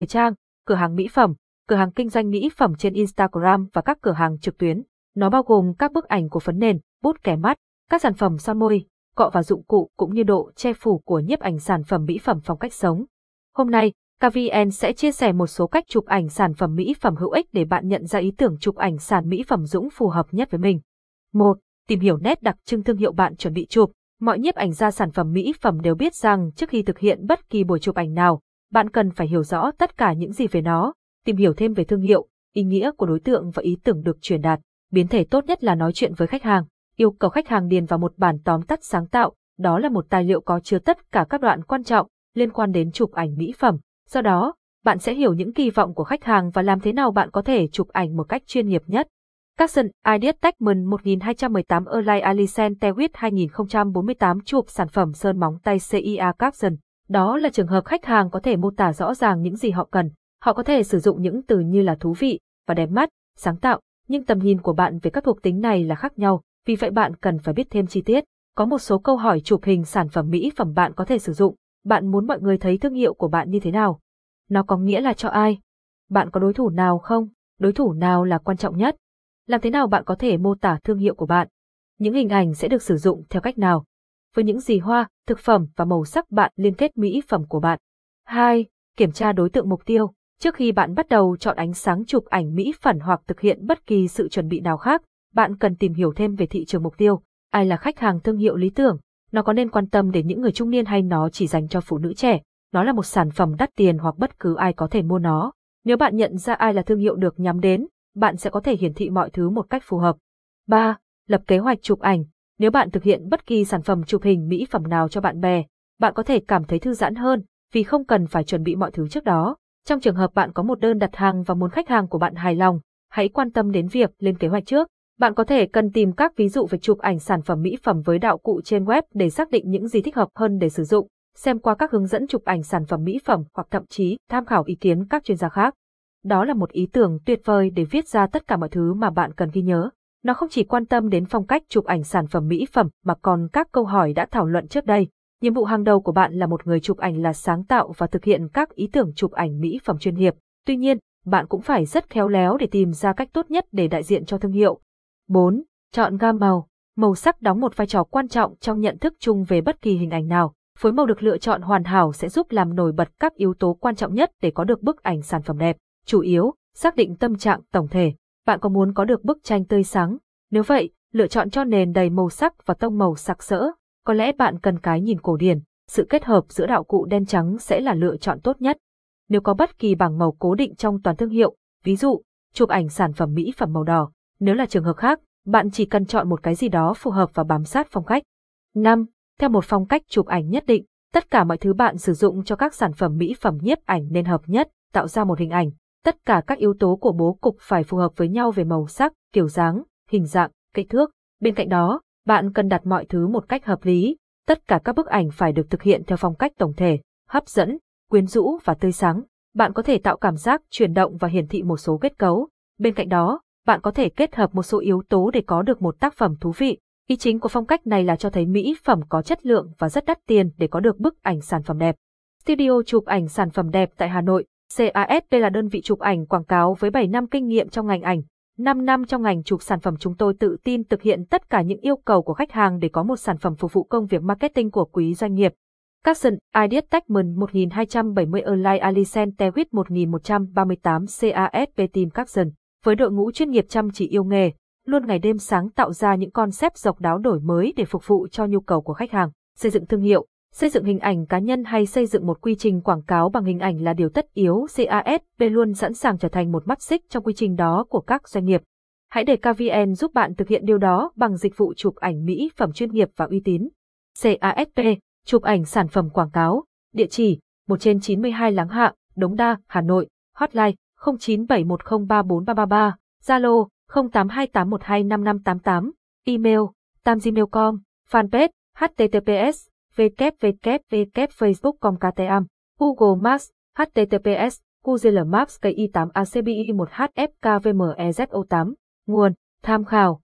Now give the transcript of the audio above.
thời trang, cửa hàng mỹ phẩm, cửa hàng kinh doanh mỹ phẩm trên Instagram và các cửa hàng trực tuyến. Nó bao gồm các bức ảnh của phấn nền, bút kẻ mắt, các sản phẩm son môi, cọ và dụng cụ cũng như độ che phủ của nhiếp ảnh sản phẩm mỹ phẩm phong cách sống. Hôm nay, KVN sẽ chia sẻ một số cách chụp ảnh sản phẩm mỹ phẩm hữu ích để bạn nhận ra ý tưởng chụp ảnh sản mỹ phẩm Dũng phù hợp nhất với mình. 1. Tìm hiểu nét đặc trưng thương hiệu bạn chuẩn bị chụp. Mọi nhiếp ảnh gia sản phẩm mỹ phẩm đều biết rằng trước khi thực hiện bất kỳ buổi chụp ảnh nào, bạn cần phải hiểu rõ tất cả những gì về nó, tìm hiểu thêm về thương hiệu, ý nghĩa của đối tượng và ý tưởng được truyền đạt. Biến thể tốt nhất là nói chuyện với khách hàng, yêu cầu khách hàng điền vào một bản tóm tắt sáng tạo, đó là một tài liệu có chứa tất cả các đoạn quan trọng liên quan đến chụp ảnh mỹ phẩm. Do đó, bạn sẽ hiểu những kỳ vọng của khách hàng và làm thế nào bạn có thể chụp ảnh một cách chuyên nghiệp nhất. Capson Ideas Techman 1218 Erlai Alicent Tewit 2048 chụp sản phẩm sơn móng tay CIA Capson. Đó là trường hợp khách hàng có thể mô tả rõ ràng những gì họ cần. Họ có thể sử dụng những từ như là thú vị và đẹp mắt, sáng tạo, nhưng tầm nhìn của bạn về các thuộc tính này là khác nhau, vì vậy bạn cần phải biết thêm chi tiết. Có một số câu hỏi chụp hình sản phẩm mỹ phẩm bạn có thể sử dụng. Bạn muốn mọi người thấy thương hiệu của bạn như thế nào? Nó có nghĩa là cho ai? Bạn có đối thủ nào không? Đối thủ nào là quan trọng nhất? Làm thế nào bạn có thể mô tả thương hiệu của bạn? Những hình ảnh sẽ được sử dụng theo cách nào? Với những gì hoa, thực phẩm và màu sắc bạn liên kết mỹ phẩm của bạn. 2. Kiểm tra đối tượng mục tiêu. Trước khi bạn bắt đầu chọn ánh sáng chụp ảnh mỹ phẩm hoặc thực hiện bất kỳ sự chuẩn bị nào khác, bạn cần tìm hiểu thêm về thị trường mục tiêu. Ai là khách hàng thương hiệu lý tưởng? Nó có nên quan tâm đến những người trung niên hay nó chỉ dành cho phụ nữ trẻ? Nó là một sản phẩm đắt tiền hoặc bất cứ ai có thể mua nó. Nếu bạn nhận ra ai là thương hiệu được nhắm đến, bạn sẽ có thể hiển thị mọi thứ một cách phù hợp. 3. Lập kế hoạch chụp ảnh. Nếu bạn thực hiện bất kỳ sản phẩm chụp hình mỹ phẩm nào cho bạn bè, bạn có thể cảm thấy thư giãn hơn vì không cần phải chuẩn bị mọi thứ trước đó. Trong trường hợp bạn có một đơn đặt hàng và muốn khách hàng của bạn hài lòng, hãy quan tâm đến việc lên kế hoạch trước. Bạn có thể cần tìm các ví dụ về chụp ảnh sản phẩm mỹ phẩm với đạo cụ trên web để xác định những gì thích hợp hơn để sử dụng, xem qua các hướng dẫn chụp ảnh sản phẩm mỹ phẩm hoặc thậm chí tham khảo ý kiến các chuyên gia khác. Đó là một ý tưởng tuyệt vời để viết ra tất cả mọi thứ mà bạn cần ghi nhớ. Nó không chỉ quan tâm đến phong cách chụp ảnh sản phẩm mỹ phẩm mà còn các câu hỏi đã thảo luận trước đây. Nhiệm vụ hàng đầu của bạn là một người chụp ảnh là sáng tạo và thực hiện các ý tưởng chụp ảnh mỹ phẩm chuyên nghiệp. Tuy nhiên, bạn cũng phải rất khéo léo để tìm ra cách tốt nhất để đại diện cho thương hiệu. 4. Chọn gam màu. Màu sắc đóng một vai trò quan trọng trong nhận thức chung về bất kỳ hình ảnh nào. Phối màu được lựa chọn hoàn hảo sẽ giúp làm nổi bật các yếu tố quan trọng nhất để có được bức ảnh sản phẩm đẹp. Chủ yếu, xác định tâm trạng tổng thể. Bạn có muốn có được bức tranh tươi sáng? Nếu vậy, lựa chọn cho nền đầy màu sắc và tông màu sặc sỡ. Có lẽ bạn cần cái nhìn cổ điển, sự kết hợp giữa đạo cụ đen trắng sẽ là lựa chọn tốt nhất. Nếu có bất kỳ bảng màu cố định trong toàn thương hiệu, ví dụ, chụp ảnh sản phẩm mỹ phẩm màu đỏ, nếu là trường hợp khác, bạn chỉ cần chọn một cái gì đó phù hợp và bám sát phong cách. 5. Theo một phong cách chụp ảnh nhất định, tất cả mọi thứ bạn sử dụng cho các sản phẩm mỹ phẩm nhiếp ảnh nên hợp nhất, tạo ra một hình ảnh. Tất cả các yếu tố của bố cục phải phù hợp với nhau về màu sắc, kiểu dáng, hình dạng, kích thước. Bên cạnh đó, bạn cần đặt mọi thứ một cách hợp lý. Tất cả các bức ảnh phải được thực hiện theo phong cách tổng thể, hấp dẫn, quyến rũ và tươi sáng. Bạn có thể tạo cảm giác chuyển động và hiển thị một số kết cấu. Bên cạnh đó, bạn có thể kết hợp một số yếu tố để có được một tác phẩm thú vị. Ý chính của phong cách này là cho thấy mỹ phẩm có chất lượng và rất đắt tiền để có được bức ảnh sản phẩm đẹp. Studio chụp ảnh sản phẩm đẹp tại Hà Nội, CASP là đơn vị chụp ảnh quảng cáo với 7 năm kinh nghiệm trong ngành ảnh. 5 năm trong ngành chụp sản phẩm chúng tôi tự tin thực hiện tất cả những yêu cầu của khách hàng để có một sản phẩm phục vụ công việc marketing của quý doanh nghiệp. Capson, Ideas Techman 1270 Online Alicent Tewit 1138 CASP Team Capson với đội ngũ chuyên nghiệp chăm chỉ yêu nghề, luôn ngày đêm sáng tạo ra những concept độc đáo đổi mới để phục vụ cho nhu cầu của khách hàng, xây dựng thương hiệu, xây dựng hình ảnh cá nhân hay xây dựng một quy trình quảng cáo bằng hình ảnh là điều tất yếu. CASP luôn sẵn sàng trở thành một mắt xích trong quy trình đó của các doanh nghiệp. Hãy để KVN giúp bạn thực hiện điều đó bằng dịch vụ chụp ảnh mỹ phẩm chuyên nghiệp và uy tín. CASP, chụp ảnh sản phẩm quảng cáo, địa chỉ 1 trên 92 Láng Hạ, Đống Đa, Hà Nội, hotline 0971034333, Zalo 0828125588, email tamgmail.com, fanpage https www.facebook.com ktam, Google Maps https Google Maps KI8 ACBI 1 HFKVMEZO8, nguồn, tham khảo.